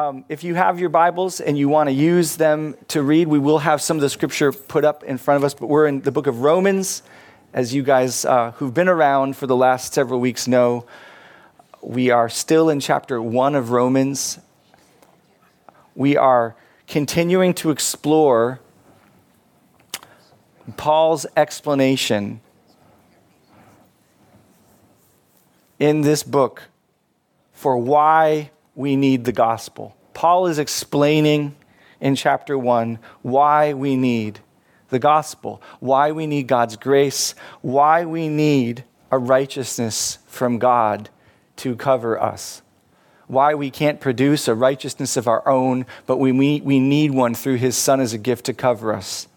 um, if you have your Bibles and you want to use them to read, we will have some of the scripture put up in front of us, but we're in the book of Romans. As you guys uh, who've been around for the last several weeks know, we are still in chapter one of Romans. We are continuing to explore Paul's explanation in this book for why we need the gospel. Paul is explaining in chapter 1 why we need the gospel, why we need God's grace, why we need a righteousness from God to cover us, why we can't produce a righteousness of our own, but we, we need one through his Son as a gift to cover us.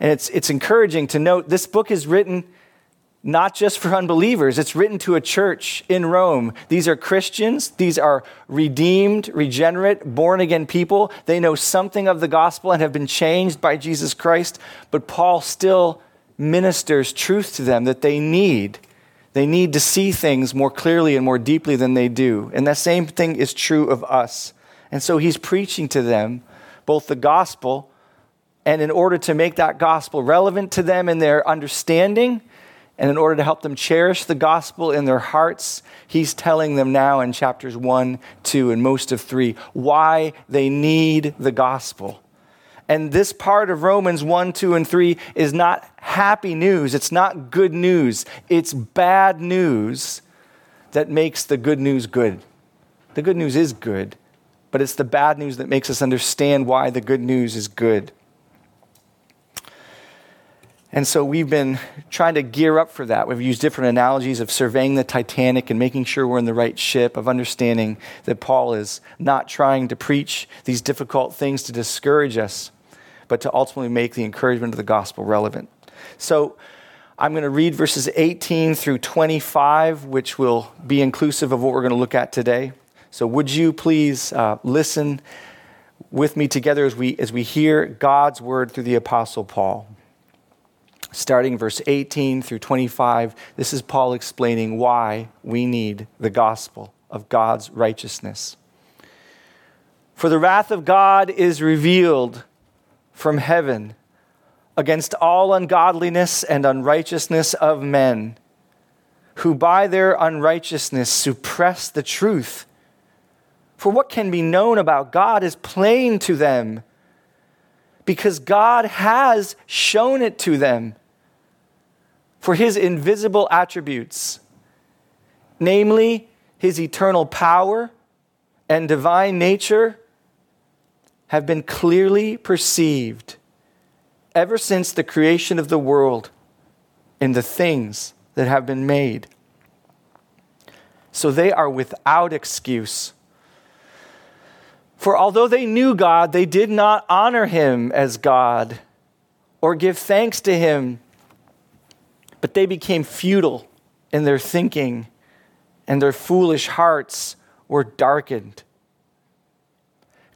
And it's, it's encouraging to note this book is written not just for unbelievers. It's written to a church in Rome. These are Christians. These are redeemed, regenerate, born again people. They know something of the gospel and have been changed by Jesus Christ. But Paul still ministers truth to them that they need. They need to see things more clearly and more deeply than they do. And that same thing is true of us. And so he's preaching to them both the gospel, and in order to make that gospel relevant to them in their understanding, and in order to help them cherish the gospel in their hearts, he's telling them now in chapters 1, 2, and most of 3 why they need the gospel. And this part of Romans 1, 2, and 3 is not happy news. It's not good news. It's bad news that makes the good news good. The good news is good, but it's the bad news that makes us understand why the good news is good. And so we've been trying to gear up for that. We've used different analogies of surveying the Titanic and making sure we're in the right ship, of understanding that Paul is not trying to preach these difficult things to discourage us, but to ultimately make the encouragement of the gospel relevant. So I'm going to read verses 18 through 25, which will be inclusive of what we're going to look at today. So would you please uh, listen with me together as we, as we hear God's word through the Apostle Paul? Starting verse 18 through 25, this is Paul explaining why we need the gospel of God's righteousness. For the wrath of God is revealed from heaven against all ungodliness and unrighteousness of men, who by their unrighteousness suppress the truth. For what can be known about God is plain to them, because God has shown it to them for his invisible attributes, namely his eternal power and divine nature, have been clearly perceived ever since the creation of the world in the things that have been made. So they are without excuse. For although they knew God, they did not honor him as God or give thanks to him but they became futile in their thinking, and their foolish hearts were darkened.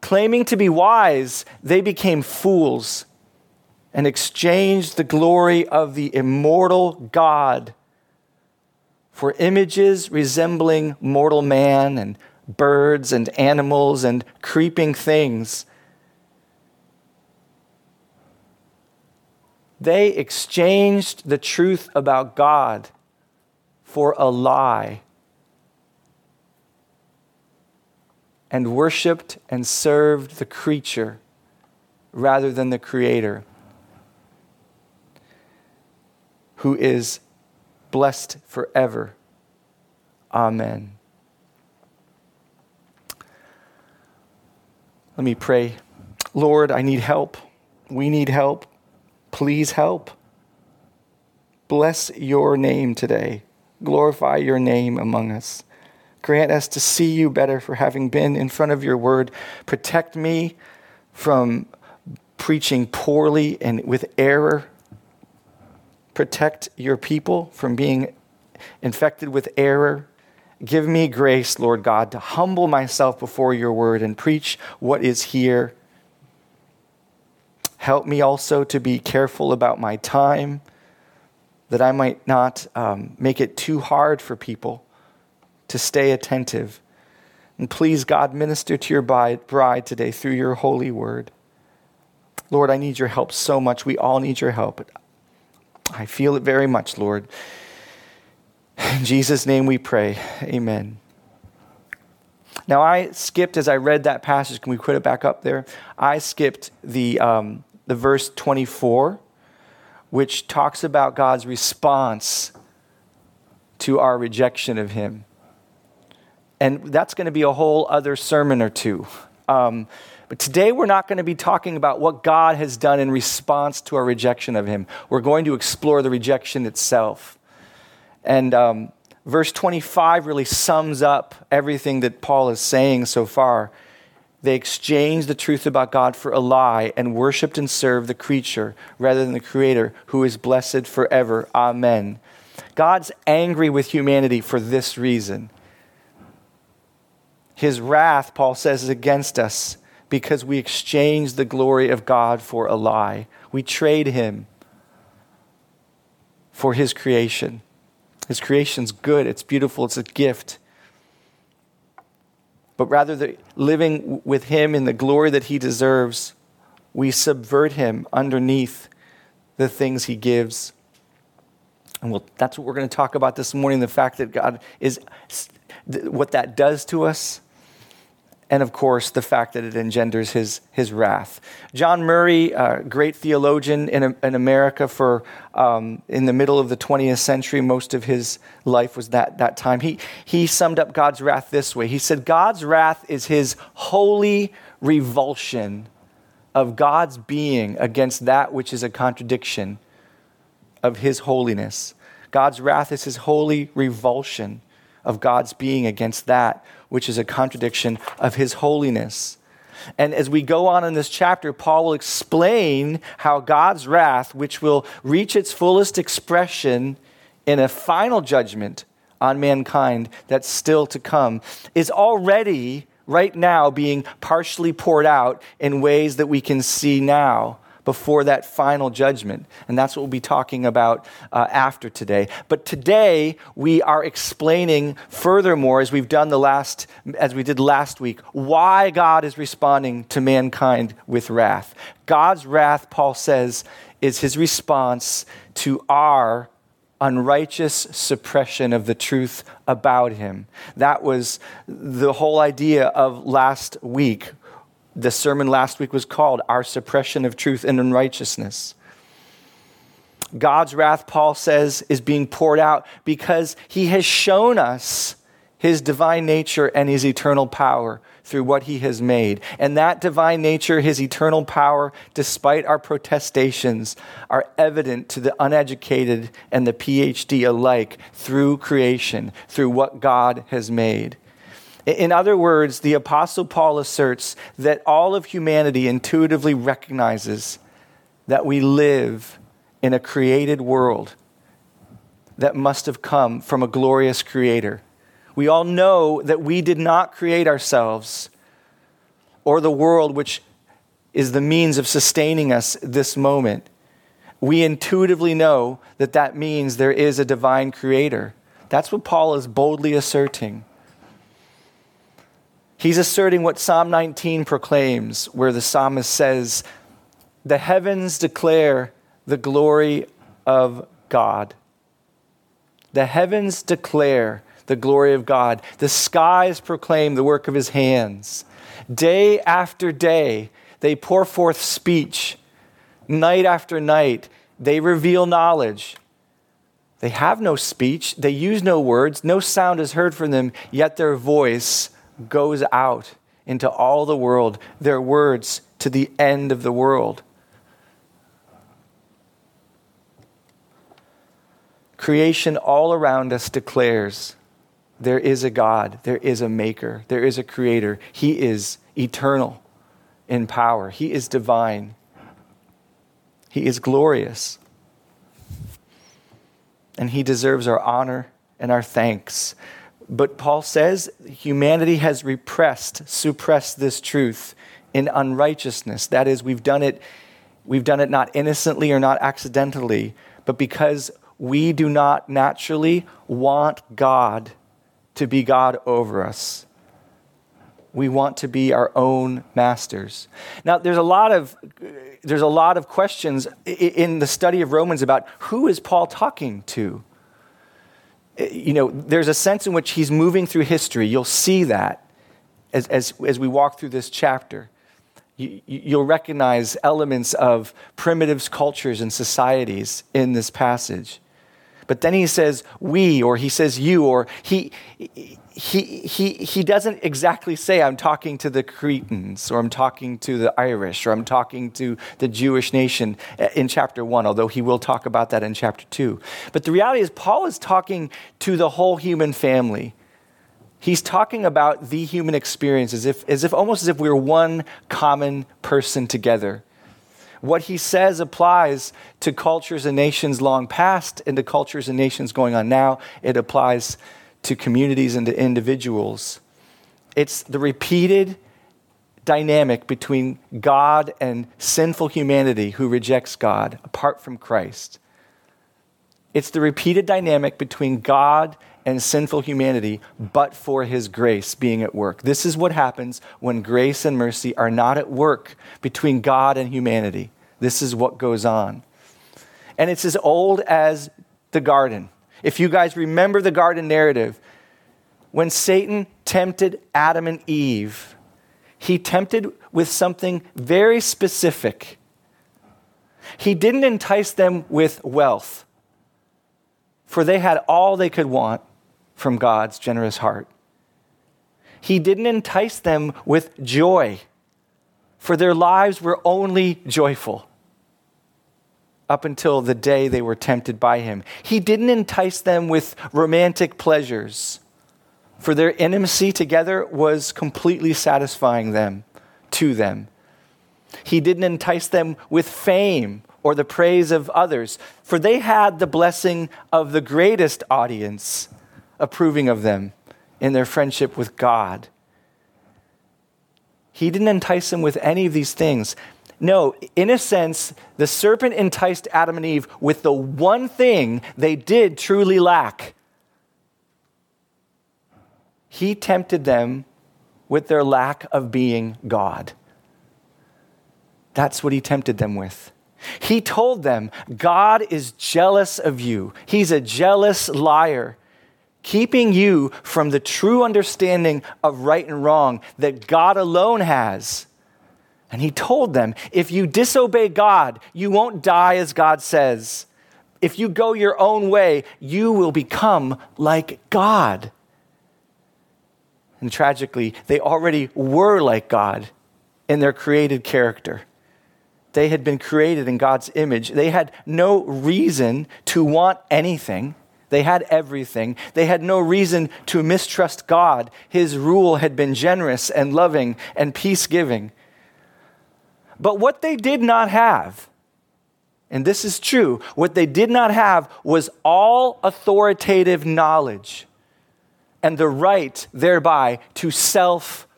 Claiming to be wise, they became fools and exchanged the glory of the immortal God for images resembling mortal man and birds and animals and creeping things They exchanged the truth about God for a lie and worshiped and served the creature rather than the Creator, who is blessed forever. Amen. Let me pray. Lord, I need help. We need help. Please help. Bless your name today. Glorify your name among us. Grant us to see you better for having been in front of your word. Protect me from preaching poorly and with error. Protect your people from being infected with error. Give me grace, Lord God, to humble myself before your word and preach what is here Help me also to be careful about my time, that I might not um, make it too hard for people to stay attentive, And please, God, minister to your bride today through your holy word. Lord, I need your help so much. We all need your help. I feel it very much, Lord. In Jesus' name we pray. Amen. Now, I skipped as I read that passage. Can we put it back up there? I skipped the, um, the verse 24, which talks about God's response to our rejection of Him. And that's going to be a whole other sermon or two. Um, but today we're not going to be talking about what God has done in response to our rejection of Him. We're going to explore the rejection itself. And um, verse 25 really sums up everything that Paul is saying so far. They exchanged the truth about God for a lie and worshiped and served the creature rather than the Creator, who is blessed forever. Amen. God's angry with humanity for this reason. His wrath, Paul says, is against us because we exchange the glory of God for a lie. We trade Him for His creation. His creation's good, it's beautiful, it's a gift. But rather living with him in the glory that he deserves, we subvert him underneath the things he gives. And we'll, that's what we're going to talk about this morning the fact that God is, what that does to us and of course, the fact that it engenders his, his wrath. John Murray, great theologian in, in America for um, in the middle of the 20th century, most of his life was that, that time. He, he summed up God's wrath this way He said, God's wrath is his holy revulsion of God's being against that which is a contradiction of his holiness. God's wrath is his holy revulsion of God's being against that which is a contradiction of his holiness. And as we go on in this chapter, Paul will explain how God's wrath, which will reach its fullest expression in a final judgment on mankind that's still to come, is already, right now, being partially poured out in ways that we can see now before that final judgment. And that's what we'll be talking about uh, after today. But today, we are explaining furthermore, as we've done the last, as we did last week, why God is responding to mankind with wrath. God's wrath, Paul says, is his response to our unrighteous suppression of the truth about him. That was the whole idea of last week the sermon last week was called Our Suppression of Truth and Unrighteousness. God's wrath, Paul says, is being poured out because he has shown us his divine nature and his eternal power through what he has made. And that divine nature, his eternal power, despite our protestations, are evident to the uneducated and the PhD alike through creation, through what God has made. In other words, the Apostle Paul asserts that all of humanity intuitively recognizes that we live in a created world that must have come from a glorious creator. We all know that we did not create ourselves or the world which is the means of sustaining us this moment. We intuitively know that that means there is a divine creator. That's what Paul is boldly asserting. He's asserting what Psalm 19 proclaims, where the psalmist says, The heavens declare the glory of God. The heavens declare the glory of God. The skies proclaim the work of his hands. Day after day, they pour forth speech. Night after night, they reveal knowledge. They have no speech, they use no words, no sound is heard from them, yet their voice goes out into all the world, their words to the end of the world. Creation all around us declares there is a God, there is a maker, there is a creator. He is eternal in power, He is divine, He is glorious. And He deserves our honor and our thanks. But Paul says humanity has repressed, suppressed this truth in unrighteousness. That is, we've done it, we've done it not innocently or not accidentally, but because we do not naturally want God to be God over us. We want to be our own masters. Now, there's a lot of there's a lot of questions in the study of Romans about who is Paul talking to. You know, there's a sense in which he's moving through history. You'll see that as, as, as we walk through this chapter. You, you'll recognize elements of primitive cultures and societies in this passage. But then he says we, or he says you, or he, he, he, he doesn't exactly say, I'm talking to the Cretans, or I'm talking to the Irish, or I'm talking to the Jewish nation eh, in chapter one, although he will talk about that in chapter two. But the reality is, Paul is talking to the whole human family. He's talking about the human experience as if, as if almost as if we we're one common person together. What he says applies to cultures and nations long past and to cultures and nations going on now. It applies to communities and to individuals. It's the repeated dynamic between God and sinful humanity who rejects God apart from Christ. It's the repeated dynamic between God and sinful humanity, but for his grace being at work. This is what happens when grace and mercy are not at work between God and humanity. This is what goes on. And it's as old as the garden. If you guys remember the garden narrative, when Satan tempted Adam and Eve, he tempted with something very specific. He didn't entice them with wealth, for they had all they could want from God's generous heart. He didn't entice them with joy, for their lives were only joyful up until the day they were tempted by him. He didn't entice them with romantic pleasures, for their intimacy together was completely satisfying them, to them. He didn't entice them with fame or the praise of others, for they had the blessing of the greatest audience approving of them in their friendship with God. He didn't entice them with any of these things. No, in a sense, the serpent enticed Adam and Eve with the one thing they did truly lack. He tempted them with their lack of being God. That's what he tempted them with. He told them, God is jealous of you. He's a jealous liar, keeping you from the true understanding of right and wrong that God alone has. And he told them, if you disobey God, you won't die as God says. If you go your own way, you will become like God. And tragically, they already were like God in their created character. They had been created in God's image. They had no reason to want anything. They had everything. They had no reason to mistrust God. His rule had been generous and loving and peace giving. But what they did not have, and this is true, what they did not have was all authoritative knowledge and the right thereby to self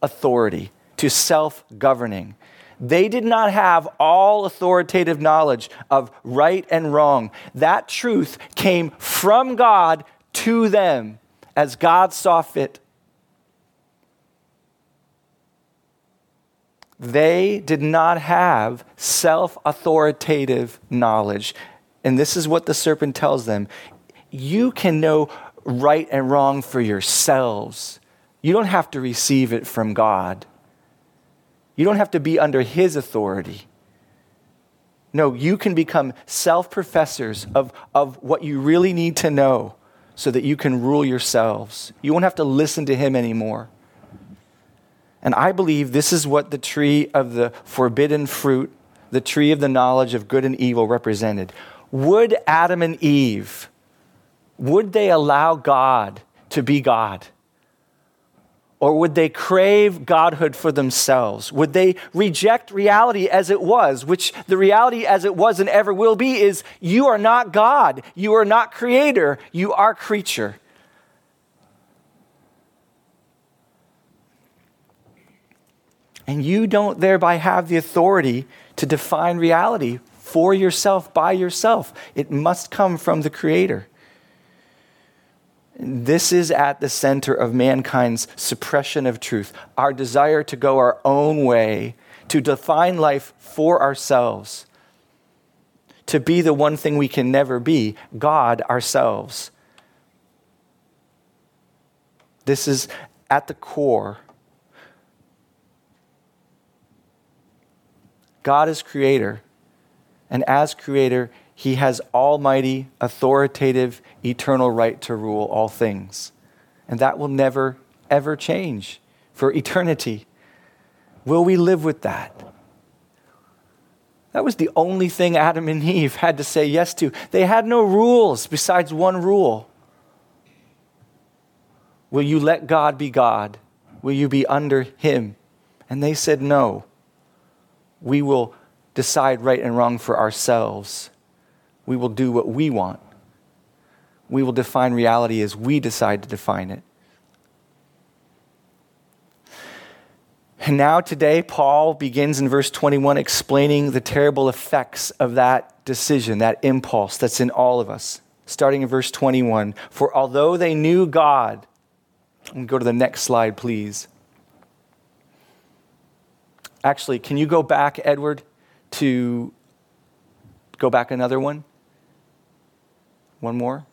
authority, to self governing. They did not have all authoritative knowledge of right and wrong. That truth came from God to them as God saw fit. They did not have self authoritative knowledge. And this is what the serpent tells them you can know right and wrong for yourselves. You don't have to receive it from God. You don't have to be under His authority. No, you can become self professors of, of what you really need to know so that you can rule yourselves. You won't have to listen to Him anymore. And I believe this is what the tree of the forbidden fruit, the tree of the knowledge of good and evil, represented. Would Adam and Eve, would they allow God to be God? Or would they crave godhood for themselves? Would they reject reality as it was, which the reality as it was and ever will be is you are not God, you are not creator, you are creature. And you don't thereby have the authority to define reality for yourself by yourself. It must come from the Creator. This is at the center of mankind's suppression of truth, our desire to go our own way, to define life for ourselves, to be the one thing we can never be God ourselves. This is at the core. God is creator, and as creator, he has almighty, authoritative, eternal right to rule all things. And that will never, ever change for eternity. Will we live with that? That was the only thing Adam and Eve had to say yes to. They had no rules besides one rule Will you let God be God? Will you be under Him? And they said, No. We will decide right and wrong for ourselves. We will do what we want. We will define reality as we decide to define it. And now, today, Paul begins in verse 21 explaining the terrible effects of that decision, that impulse that's in all of us. Starting in verse 21 For although they knew God, and go to the next slide, please. Actually, can you go back, Edward, to go back another one? One more?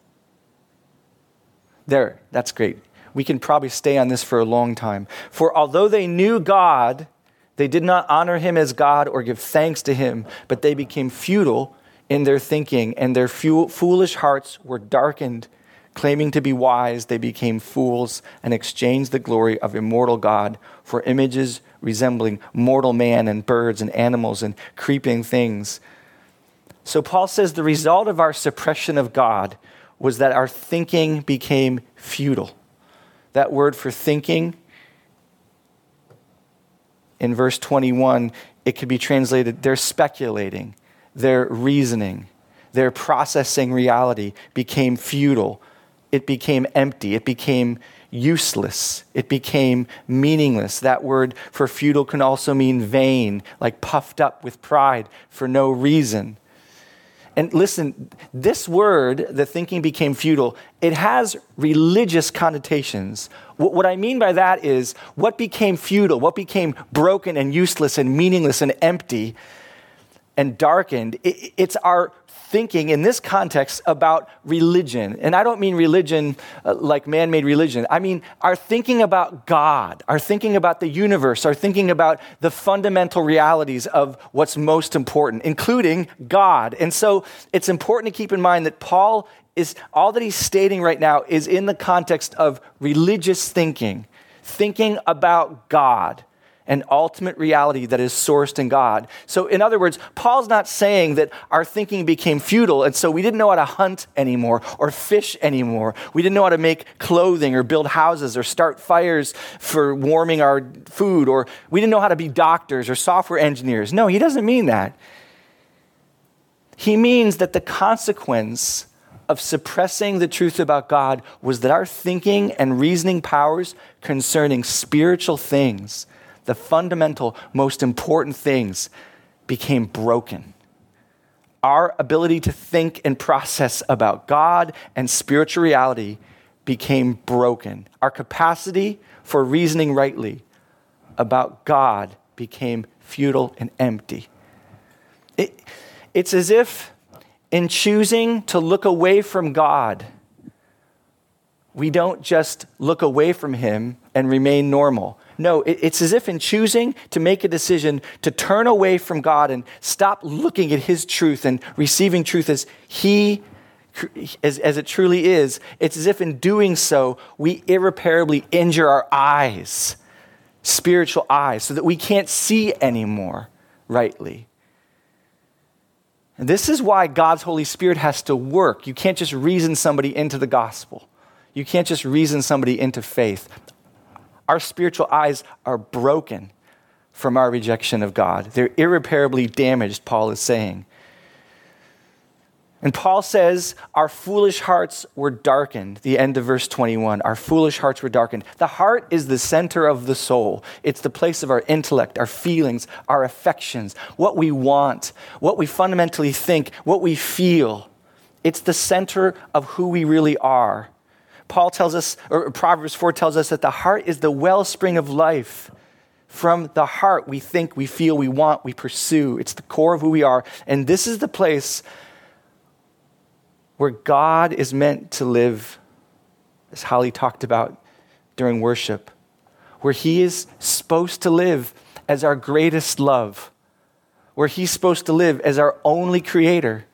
There, that's great. We can probably stay on this for a long time. For although they knew God, they did not honor him as God or give thanks to him, but they became futile in their thinking, and their foolish hearts were darkened Claiming to be wise, they became fools and exchanged the glory of immortal God for images resembling mortal man and birds and animals and creeping things. So Paul says the result of our suppression of God was that our thinking became futile. That word for thinking in verse 21, it could be translated they're speculating, they're reasoning, their processing reality became futile it became empty. It became useless. It became meaningless. That word for futile can also mean vain, like puffed up with pride for no reason. And listen, this word, the thinking became futile, it has religious connotations. What I mean by that is what became futile, what became broken and useless and meaningless and empty and darkened, it's our thinking in this context about religion. And I don't mean religion uh, like man made religion. I mean our thinking about God, our thinking about the universe, our thinking about the fundamental realities of what's most important, including God. And so it's important to keep in mind that Paul is, all that he's stating right now is in the context of religious thinking, thinking about God an ultimate reality that is sourced in God. So, in other words, Paul's not saying that our thinking became futile, and so we didn't know how to hunt anymore or fish anymore. We didn't know how to make clothing or build houses or start fires for warming our food, or we didn't know how to be doctors or software engineers. No, he doesn't mean that. He means that the consequence of suppressing the truth about God was that our thinking and reasoning powers concerning spiritual things the fundamental, most important things became broken. Our ability to think and process about God and spiritual reality became broken. Our capacity for reasoning rightly about God became futile and empty. It, it's as if in choosing to look away from God, we don't just look away from Him and remain normal. No, it's as if in choosing to make a decision to turn away from God and stop looking at His truth and receiving truth as He, as, as it truly is, it's as if in doing so, we irreparably injure our eyes, spiritual eyes, so that we can't see anymore rightly. And this is why God's Holy Spirit has to work. You can't just reason somebody into the gospel. You can't just reason somebody into faith. Our spiritual eyes are broken from our rejection of God. They're irreparably damaged, Paul is saying. And Paul says, Our foolish hearts were darkened. The end of verse 21. Our foolish hearts were darkened. The heart is the center of the soul, it's the place of our intellect, our feelings, our affections, what we want, what we fundamentally think, what we feel. It's the center of who we really are. Paul tells us, or Proverbs 4 tells us that the heart is the wellspring of life. From the heart, we think, we feel, we want, we pursue. It's the core of who we are. And this is the place where God is meant to live, as Holly talked about during worship, where He is supposed to live as our greatest love, where He's supposed to live as our only creator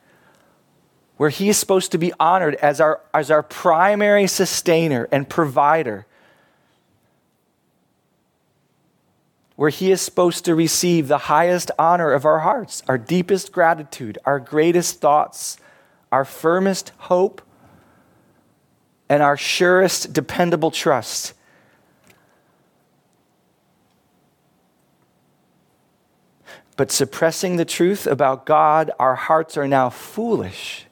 where he is supposed to be honored as our, as our primary sustainer and provider, where he is supposed to receive the highest honor of our hearts, our deepest gratitude, our greatest thoughts, our firmest hope, and our surest dependable trust. But suppressing the truth about God, our hearts are now foolish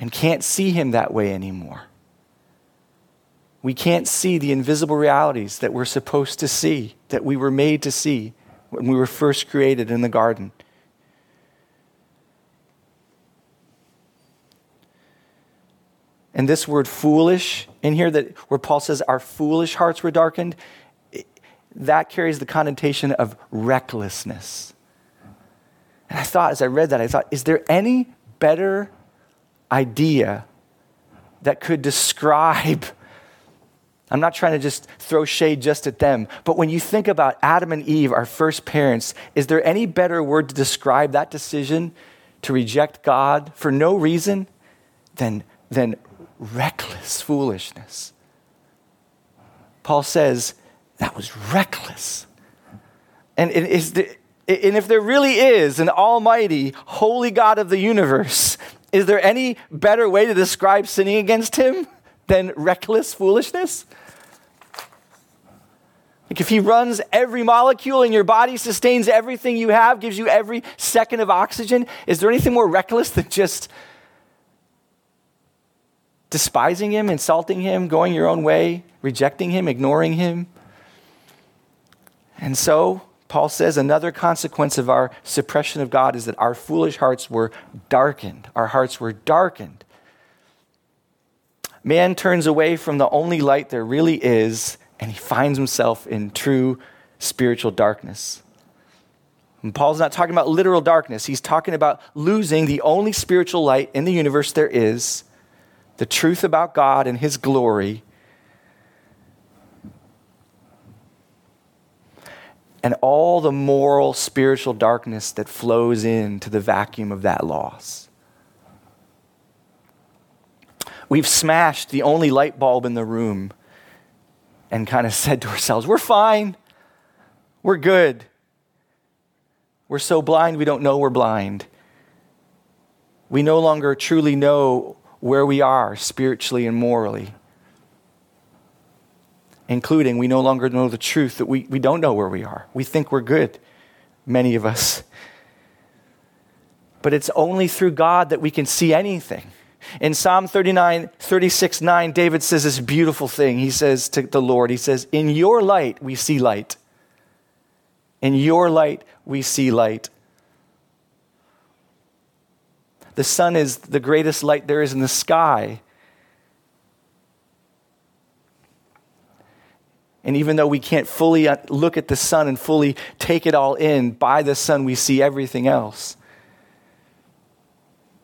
and can't see Him that way anymore. We can't see the invisible realities that we're supposed to see, that we were made to see when we were first created in the garden. And this word foolish in here, that where Paul says our foolish hearts were darkened, that carries the connotation of recklessness. And I thought, as I read that, I thought, is there any better idea that could describe I'm not trying to just throw shade just at them, but when you think about Adam and Eve, our first parents, is there any better word to describe that decision to reject God for no reason than, than reckless foolishness? Paul says that was reckless. And, is there, and if there really is an almighty, holy God of the universe is there any better way to describe sinning against him than reckless foolishness? Like if he runs every molecule in your body, sustains everything you have, gives you every second of oxygen, is there anything more reckless than just despising him, insulting him, going your own way, rejecting him, ignoring him? And so, Paul says another consequence of our suppression of God is that our foolish hearts were darkened. Our hearts were darkened. Man turns away from the only light there really is, and he finds himself in true spiritual darkness. And Paul's not talking about literal darkness, he's talking about losing the only spiritual light in the universe there is the truth about God and his glory and all the moral, spiritual darkness that flows into the vacuum of that loss. We've smashed the only light bulb in the room and kind of said to ourselves, We're fine. We're good. We're so blind we don't know we're blind. We no longer truly know where we are spiritually and morally including we no longer know the truth, that we, we don't know where we are. We think we're good, many of us. But it's only through God that we can see anything. In Psalm 39, 36, 9, David says this beautiful thing. He says to the Lord, He says, In your light we see light. In your light we see light. The sun is the greatest light there is in the sky. And even though we can't fully uh, look at the sun and fully take it all in, by the sun we see everything else.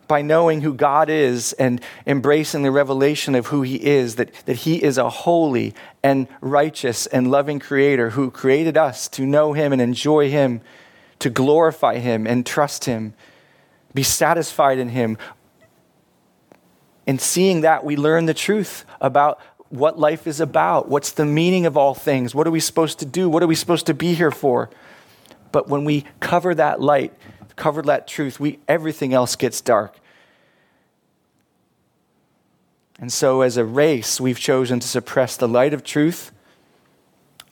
By knowing who God is and embracing the revelation of who He is, that, that He is a holy and righteous and loving Creator who created us to know Him and enjoy Him, to glorify Him and trust Him, be satisfied in Him. In seeing that, we learn the truth about what life is about. What's the meaning of all things? What are we supposed to do? What are we supposed to be here for? But when we cover that light, cover that truth, we, everything else gets dark. And so, as a race, we've chosen to suppress the light of truth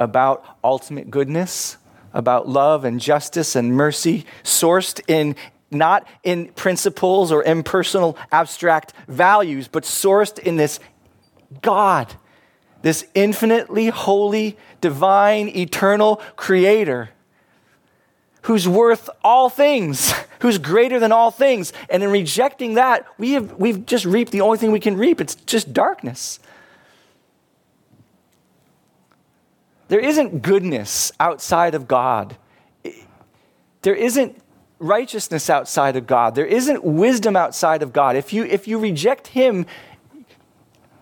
about ultimate goodness, about love and justice and mercy, sourced in not in principles or impersonal abstract values, but sourced in this God, this infinitely holy, divine, eternal creator who's worth all things, who's greater than all things. And in rejecting that, we have, we've just reaped the only thing we can reap it's just darkness. There isn't goodness outside of God. There isn't righteousness outside of God. There isn't wisdom outside of God. If you, if you reject Him,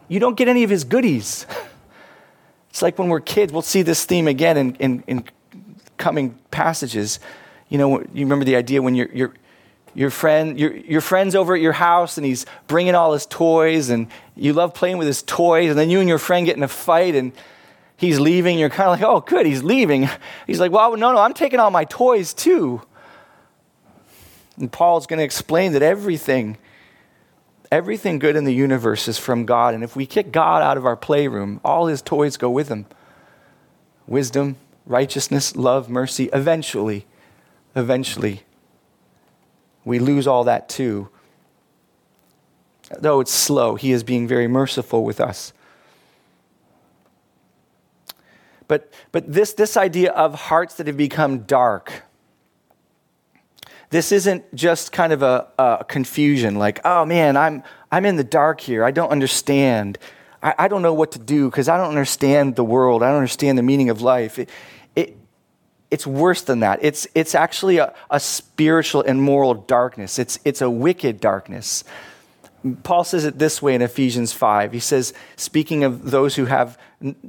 you don't get any of His goodies. It's like when we're kids, we'll see this theme again in, in, in coming passages. You know, you remember the idea when your, your, your, friend, your, your friend's over at your house and he's bringing all his toys and you love playing with his toys, and then you and your friend get in a fight and he's leaving. You're kind of like, oh, good, he's leaving. He's like, well, no, no, I'm taking all my toys too. And Paul's going to explain that everything, everything good in the universe is from God. And if we kick God out of our playroom, all his toys go with him wisdom, righteousness, love, mercy. Eventually, eventually, we lose all that too. Though it's slow, he is being very merciful with us. But, but this, this idea of hearts that have become dark, this isn't just kind of a, a, confusion like, oh man, I'm, I'm in the dark here. I don't understand. I, I don't know what to do because I don't understand the world. I don't understand the meaning of life. It, it, it's worse than that. It's, it's actually a, a spiritual and moral darkness, it's, it's a wicked darkness. Paul says it this way in Ephesians 5. He says, speaking of those who have,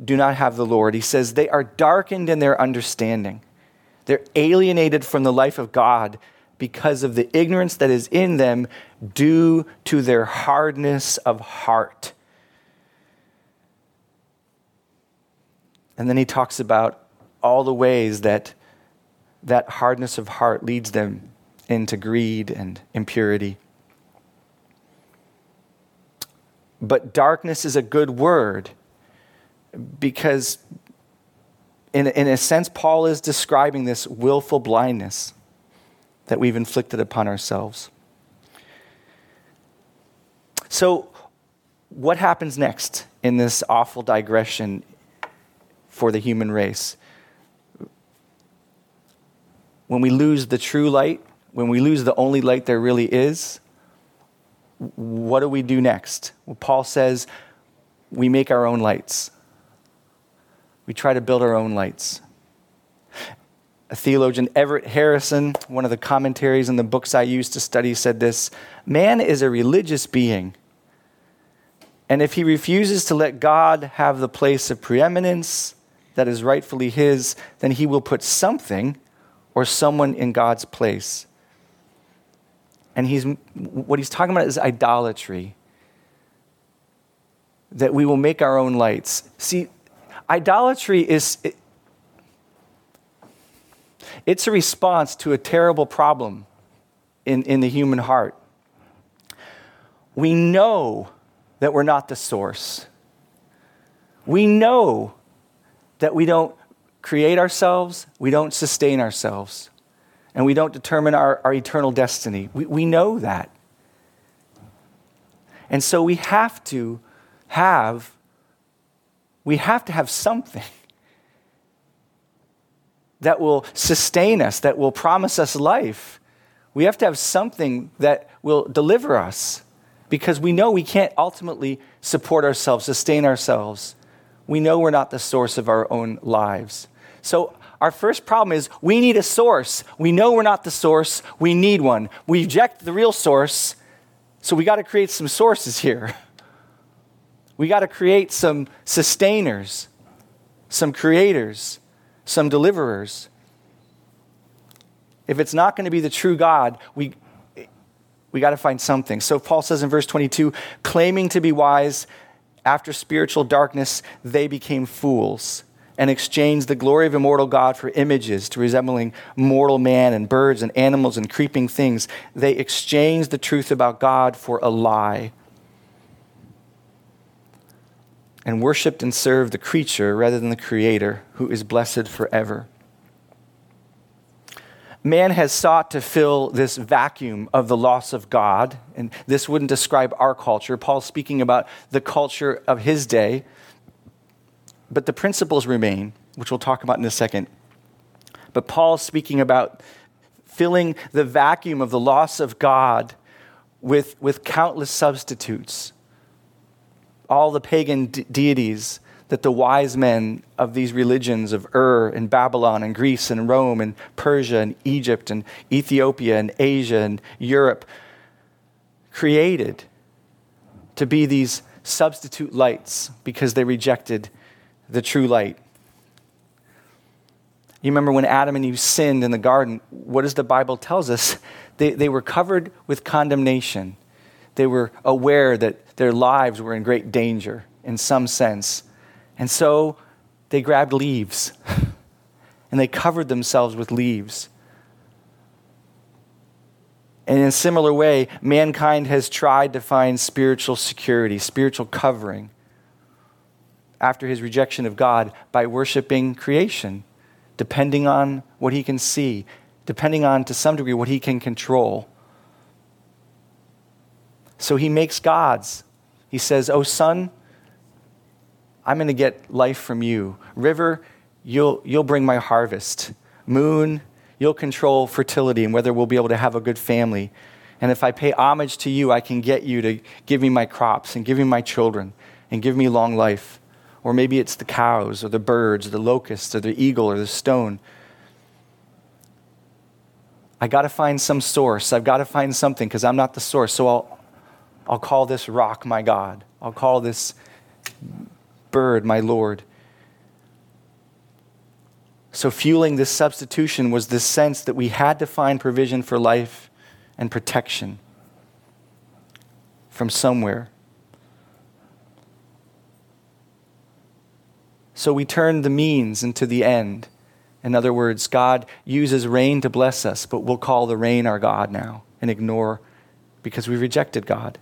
do not have the Lord, he says, they are darkened in their understanding. They're alienated from the life of God because of the ignorance that is in them due to their hardness of heart. And then he talks about all the ways that that hardness of heart leads them into greed and impurity. But darkness is a good word because, in, in a sense, Paul is describing this willful blindness that we've inflicted upon ourselves. So, what happens next in this awful digression for the human race? When we lose the true light, when we lose the only light there really is, what do we do next? Well, Paul says we make our own lights. We try to build our own lights theologian, Everett Harrison, one of the commentaries in the books I used to study, said this Man is a religious being. And if he refuses to let God have the place of preeminence that is rightfully his, then he will put something or someone in God's place. And he's, what he's talking about is idolatry. That we will make our own lights. See, idolatry is, it's a response to a terrible problem in, in the human heart. We know that we're not the source. We know that we don't create ourselves, we don't sustain ourselves, and we don't determine our, our eternal destiny. We, we know that. And so we have to have we have to have something that will sustain us, that will promise us life. We have to have something that will deliver us because we know we can't ultimately support ourselves, sustain ourselves. We know we're not the source of our own lives. So, our first problem is we need a source. We know we're not the source, we need one. We reject the real source, so we got to create some sources here. We got to create some sustainers, some creators some deliverers. If it's not going to be the true God, we, we got to find something. So Paul says in verse 22 claiming to be wise after spiritual darkness, they became fools and exchanged the glory of immortal God for images to resembling mortal man and birds and animals and creeping things. They exchanged the truth about God for a lie and worshiped and served the creature rather than the creator, who is blessed forever. Man has sought to fill this vacuum of the loss of God, and this wouldn't describe our culture. Paul's speaking about the culture of his day, but the principles remain, which we'll talk about in a second. But Paul's speaking about filling the vacuum of the loss of God with, with countless substitutes all the pagan de- deities that the wise men of these religions of Ur and Babylon and Greece and Rome and Persia and Egypt and Ethiopia and Asia and Europe created to be these substitute lights because they rejected the true light. You remember when Adam and Eve sinned in the garden, what does the Bible tells us? They, they were covered with condemnation. They were aware that their lives were in great danger in some sense. And so they grabbed leaves and they covered themselves with leaves. And in a similar way, mankind has tried to find spiritual security, spiritual covering after his rejection of God by worshiping creation, depending on what he can see, depending on, to some degree, what he can control. So he makes gods. He says, Oh, sun, I'm going to get life from you. River, you'll, you'll bring my harvest. Moon, you'll control fertility and whether we'll be able to have a good family. And if I pay homage to you, I can get you to give me my crops and give me my children and give me long life. Or maybe it's the cows or the birds or the locusts or the eagle or the stone. I got to find some source. I've got to find something because I'm not the source. So I'll, I'll call this rock my God. I'll call this bird my Lord. So, fueling this substitution was this sense that we had to find provision for life and protection from somewhere. So, we turned the means into the end. In other words, God uses rain to bless us, but we'll call the rain our God now and ignore because we rejected God.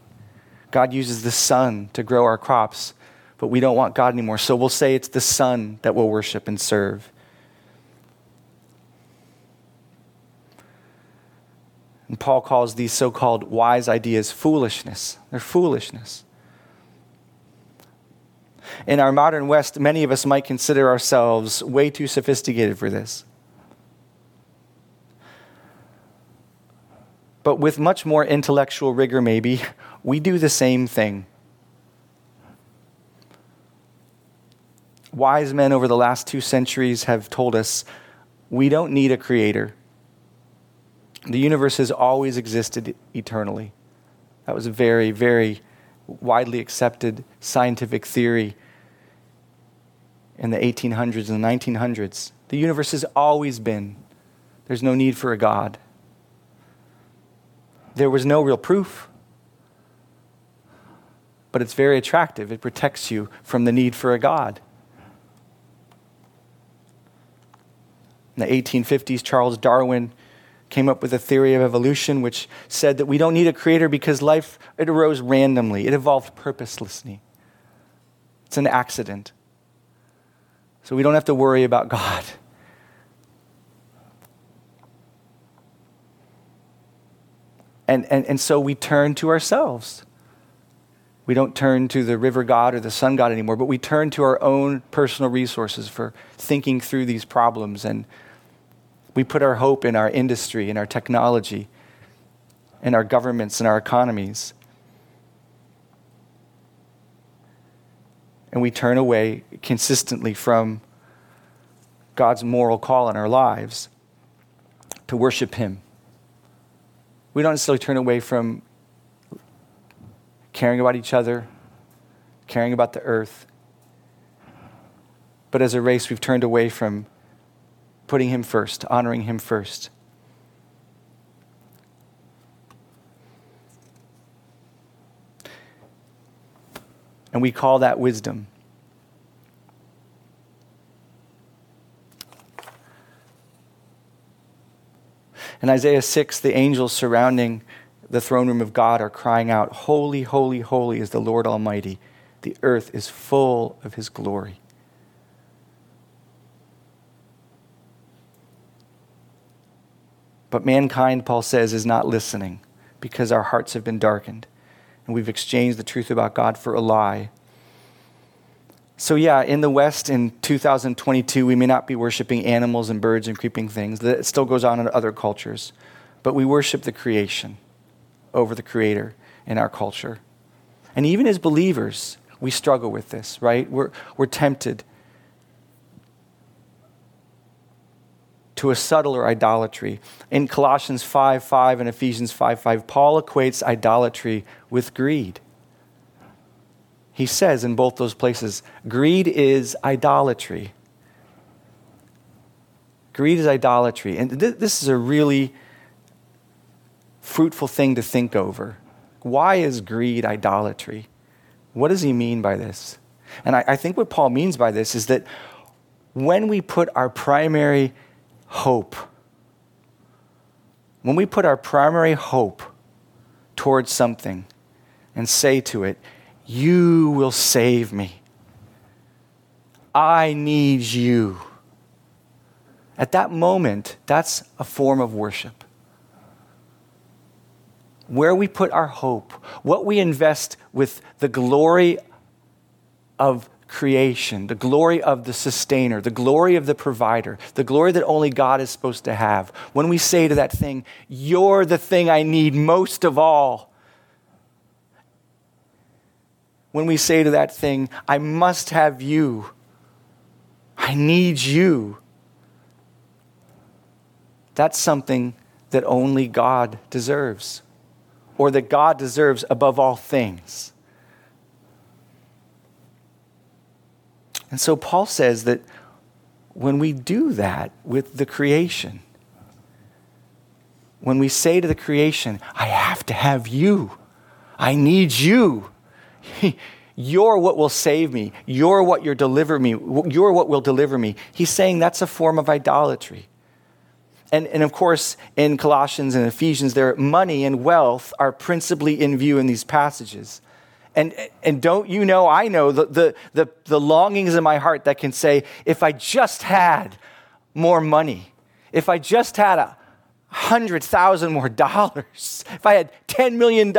God uses the sun to grow our crops, but we don't want God anymore. So we'll say it's the sun that we'll worship and serve. And Paul calls these so called wise ideas foolishness. They're foolishness. In our modern West, many of us might consider ourselves way too sophisticated for this. But with much more intellectual rigor, maybe, we do the same thing. Wise men over the last two centuries have told us we don't need a creator. The universe has always existed eternally. That was a very, very widely accepted scientific theory in the 1800s and the 1900s. The universe has always been. There's no need for a God. There was no real proof, but it's very attractive. It protects you from the need for a God. In the 1850s, Charles Darwin came up with a theory of evolution which said that we don't need a creator because life it arose randomly. It evolved purposelessly. It's an accident. So we don't have to worry about god. And, and, and so we turn to ourselves we don't turn to the river god or the sun god anymore but we turn to our own personal resources for thinking through these problems and we put our hope in our industry, in our technology, in our governments, in our economies. And we turn away consistently from God's moral call in our lives to worship Him. We don't necessarily turn away from caring about each other, caring about the earth. But as a race, we've turned away from putting Him first, honoring Him first. And we call that wisdom. In Isaiah 6, the angels surrounding the throne room of God are crying out, Holy, holy, holy is the Lord Almighty. The earth is full of his glory. But mankind, Paul says, is not listening because our hearts have been darkened and we've exchanged the truth about God for a lie. So, yeah, in the West in 2022, we may not be worshiping animals and birds and creeping things. That still goes on in other cultures. But we worship the creation over the Creator in our culture. And even as believers, we struggle with this, right? We're, we're tempted to a subtler idolatry. In Colossians 5 5 and Ephesians 5 5, Paul equates idolatry with greed. He says in both those places, greed is idolatry. Greed is idolatry. And th- this is a really fruitful thing to think over. Why is greed idolatry? What does he mean by this? And I, I think what Paul means by this is that when we put our primary hope, when we put our primary hope towards something and say to it, You will save me, I need you. At that moment, that's a form of worship where we put our hope, what we invest with the glory of creation, the glory of the sustainer, the glory of the provider, the glory that only God is supposed to have. When we say to that thing, You're the thing I need most of all. When we say to that thing, I must have you, I need you. That's something that only God deserves or that God deserves above all things. And so Paul says that when we do that with the creation, when we say to the creation, I have to have you, I need you. You're what will save me. You're what you deliver me. You're what will deliver me. He's saying that's a form of idolatry. And, and of course, in Colossians and Ephesians, there money and wealth are principally in view in these passages. And, and don't you know, I know the, the, the, the longings in my heart that can say, if I just had more money, if I just had a hundred thousand more dollars, if I had $10 million,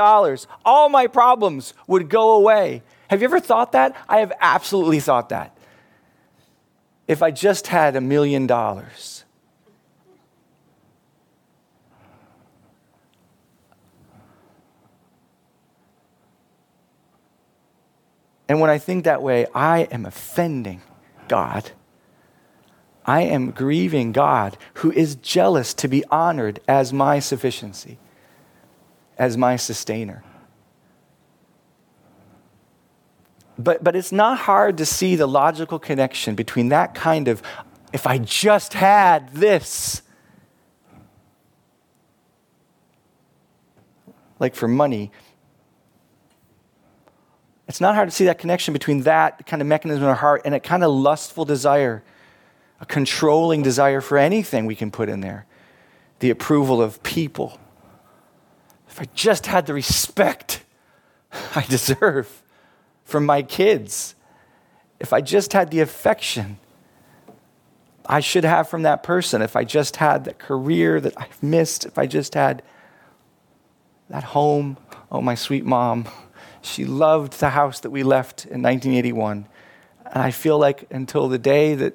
all my problems would go away. Have you ever thought that? I have absolutely thought that. If I just had a million dollars, And when I think that way, I am offending God. I am grieving God, who is jealous to be honored as my sufficiency, as my sustainer. But, but it's not hard to see the logical connection between that kind of, if I just had this, like for money, it's not hard to see that connection between that kind of mechanism in our heart and a kind of lustful desire, a controlling desire for anything we can put in there, the approval of people. If I just had the respect I deserve from my kids, if I just had the affection I should have from that person, if I just had that career that I've missed, if I just had that home, oh, my sweet mom she loved the house that we left in 1981. And I feel like until the day that,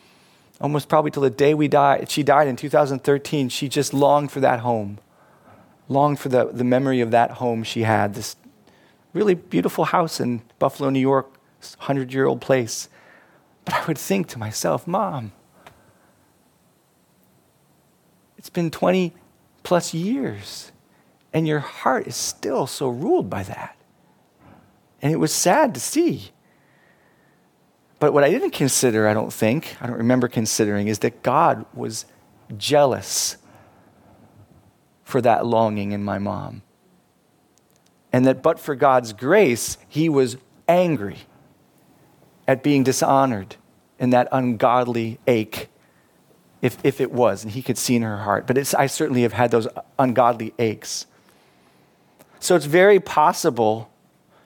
almost probably till the day we died, she died in 2013, she just longed for that home, longed for the, the memory of that home she had, this really beautiful house in Buffalo, New York, 100 year old place. But I would think to myself, Mom, it's been 20 plus years, and your heart is still so ruled by that. And it was sad to see. But what I didn't consider, I don't think, I don't remember considering, is that God was jealous for that longing in my mom. And that but for God's grace, he was angry at being dishonored in that ungodly ache, if, if it was, and he could see in her heart. But I certainly have had those ungodly aches. So it's very possible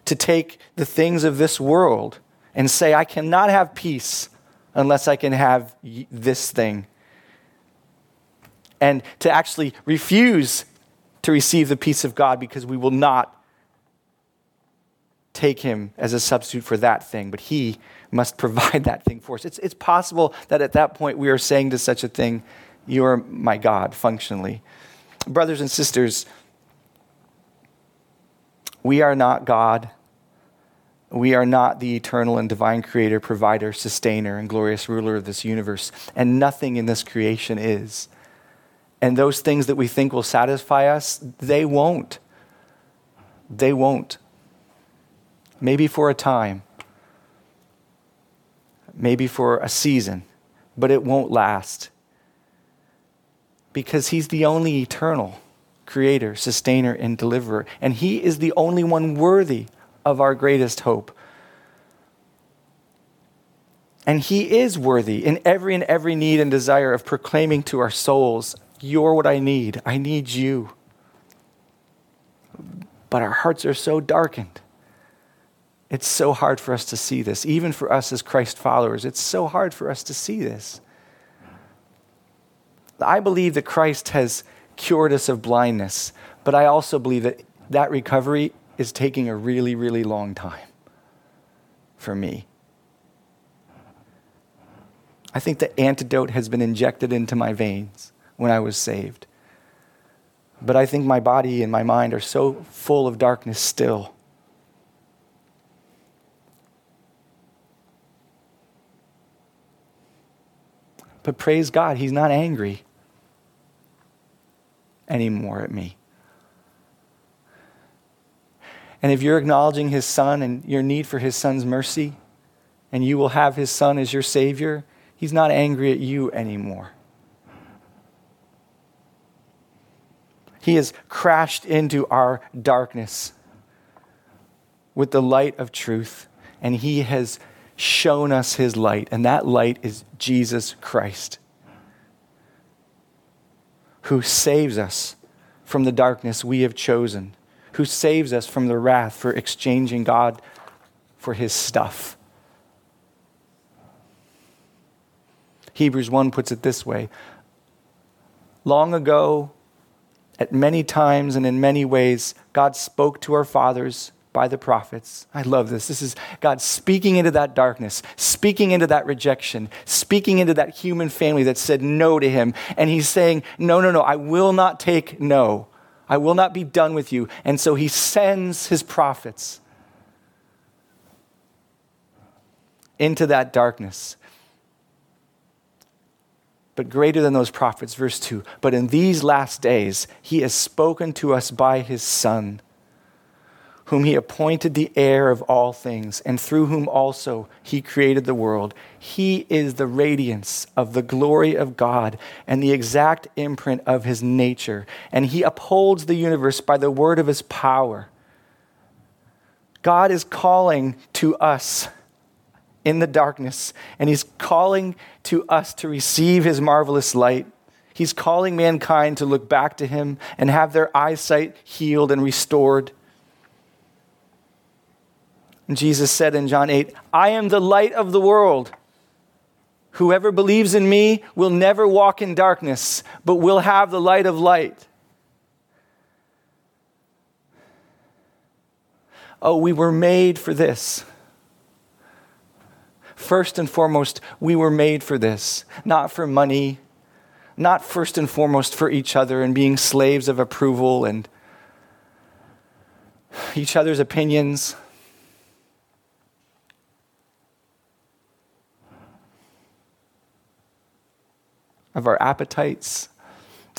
to take the things of this world and say, I cannot have peace unless I can have this thing. And to actually refuse to receive the peace of God because we will not take him as a substitute for that thing, but he must provide that thing for us. It's, it's possible that at that point we are saying to such a thing, You're my God, functionally. Brothers and sisters, we are not God. We are not the eternal and divine creator, provider, sustainer, and glorious ruler of this universe, and nothing in this creation is. And those things that we think will satisfy us, they won't. They won't. Maybe for a time, maybe for a season, but it won't last. Because He's the only eternal creator, sustainer, and deliverer. And He is the only one worthy of our greatest hope. And He is worthy in every and every need and desire of proclaiming to our souls, You're what I need. I need you. But our hearts are so darkened. It's so hard for us to see this. Even for us as Christ followers, it's so hard for us to see this. I believe that Christ has cured us of blindness, but I also believe that that recovery is taking a really, really long time for me. I think the antidote has been injected into my veins when I was saved. But I think my body and my mind are so full of darkness still. But praise God, He's not angry anymore at me. And if you're acknowledging his son and your need for his son's mercy, and you will have his son as your savior, he's not angry at you anymore. He has crashed into our darkness with the light of truth, and he has shown us his light, and that light is Jesus Christ, who saves us from the darkness we have chosen who saves us from the wrath for exchanging God for his stuff. Hebrews 1 puts it this way Long ago, at many times and in many ways, God spoke to our fathers by the prophets. I love this. This is God speaking into that darkness, speaking into that rejection, speaking into that human family that said no to him. And he's saying, No, no, no, I will not take no. I will not be done with you. And so he sends his prophets into that darkness. But greater than those prophets, verse 2 But in these last days, he has spoken to us by his Son whom he appointed the heir of all things, and through whom also he created the world. He is the radiance of the glory of God and the exact imprint of his nature, and he upholds the universe by the word of his power. God is calling to us in the darkness, and he's calling to us to receive his marvelous light. He's calling mankind to look back to him and have their eyesight healed and restored. Jesus said in John 8, I am the light of the world. Whoever believes in me will never walk in darkness, but will have the light of light. Oh, we were made for this. First and foremost, we were made for this, not for money, not first and foremost for each other and being slaves of approval and each other's opinions. Of our appetites.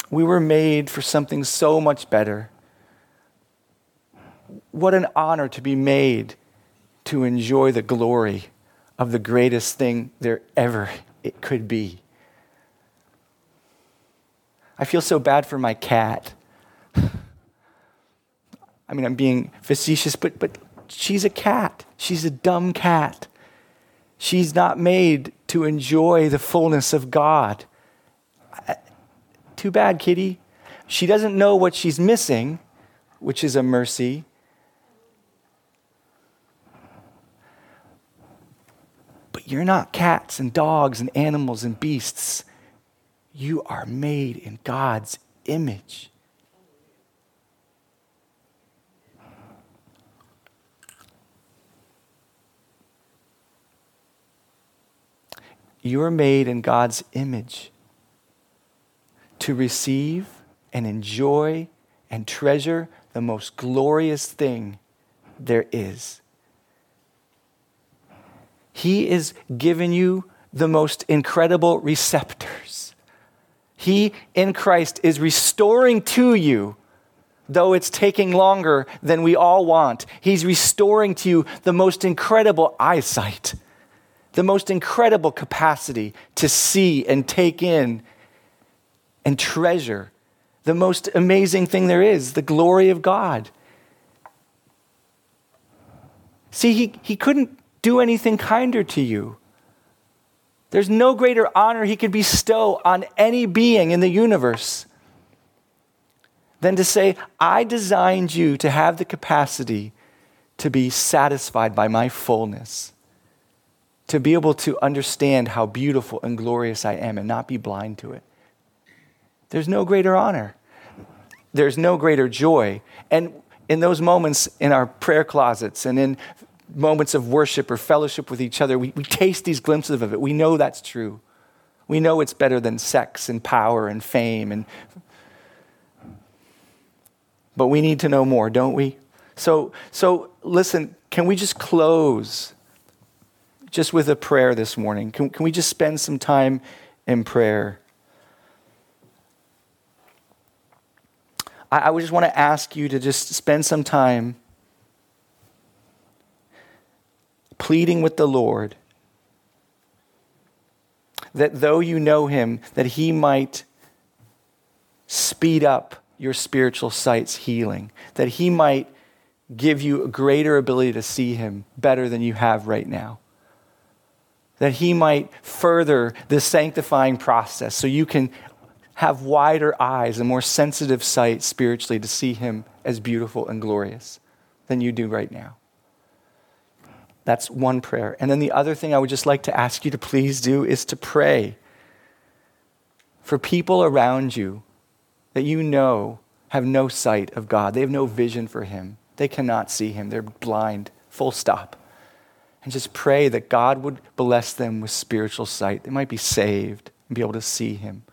We were made for something so much better. What an honor to be made to enjoy the glory of the greatest thing there ever it could be. I feel so bad for my cat. I mean, I'm being facetious, but, but she's a cat. She's a dumb cat. She's not made to enjoy the fullness of God. Too bad, kitty. She doesn't know what she's missing, which is a mercy. But you're not cats and dogs and animals and beasts. You are made in God's image. You are made in God's image to receive and enjoy and treasure the most glorious thing there is He is giving you the most incredible receptors. He in Christ is restoring to you, though it's taking longer than we all want. He's restoring to you the most incredible eyesight, the most incredible capacity to see and take in and treasure the most amazing thing there is the glory of God. See, he, he couldn't do anything kinder to you. There's no greater honor he could bestow on any being in the universe than to say, I designed you to have the capacity to be satisfied by my fullness, to be able to understand how beautiful and glorious I am and not be blind to it. There's no greater honor. There's no greater joy. And in those moments in our prayer closets and in moments of worship or fellowship with each other, we, we taste these glimpses of it. We know that's true. We know it's better than sex and power and fame and but we need to know more, don't we? So so listen, can we just close just with a prayer this morning? Can, can we just spend some time in prayer? I, I just want to ask you to just spend some time pleading with the Lord that though you know him, that he might speed up your spiritual sight's healing, that he might give you a greater ability to see him better than you have right now. That he might further the sanctifying process so you can have wider eyes and more sensitive sight spiritually to see him as beautiful and glorious than you do right now. That's one prayer. And then the other thing I would just like to ask you to please do is to pray for people around you that you know have no sight of God. They have no vision for Him. They cannot see Him. They're blind, full stop. And just pray that God would bless them with spiritual sight. They might be saved and be able to see Him.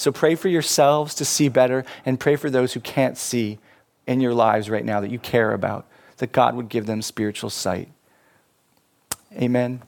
So pray for yourselves to see better and pray for those who can't see in your lives right now that you care about, that God would give them spiritual sight. Amen.